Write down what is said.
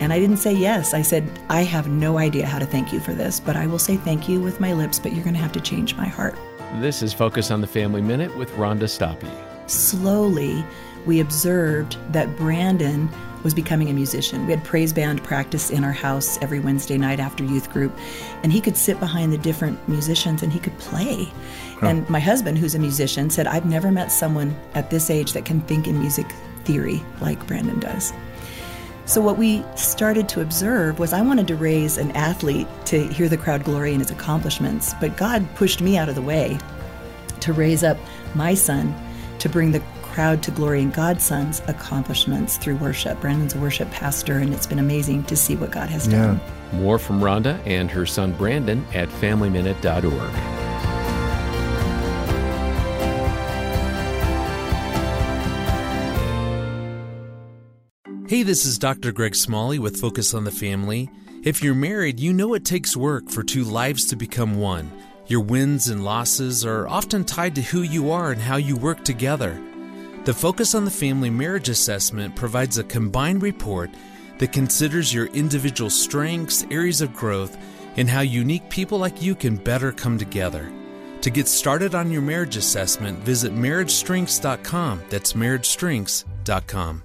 And I didn't say yes. I said, I have no idea how to thank you for this, but I will say thank you with my lips, but you're going to have to change my heart. This is Focus on the Family Minute with Rhonda Stoppe. Slowly, we observed that Brandon was becoming a musician. We had praise band practice in our house every Wednesday night after youth group, and he could sit behind the different musicians and he could play. Huh. And my husband, who's a musician, said, I've never met someone at this age that can think in music theory like Brandon does. So, what we started to observe was I wanted to raise an athlete to hear the crowd glory in his accomplishments, but God pushed me out of the way to raise up my son to bring the crowd to glory in God's son's accomplishments through worship. Brandon's a worship pastor, and it's been amazing to see what God has done. More from Rhonda and her son Brandon at FamilyMinute.org. Hey, this is Dr. Greg Smalley with Focus on the Family. If you're married, you know it takes work for two lives to become one. Your wins and losses are often tied to who you are and how you work together. The Focus on the Family Marriage Assessment provides a combined report that considers your individual strengths, areas of growth, and how unique people like you can better come together. To get started on your marriage assessment, visit marriagestrengths.com. That's marriagestrengths.com.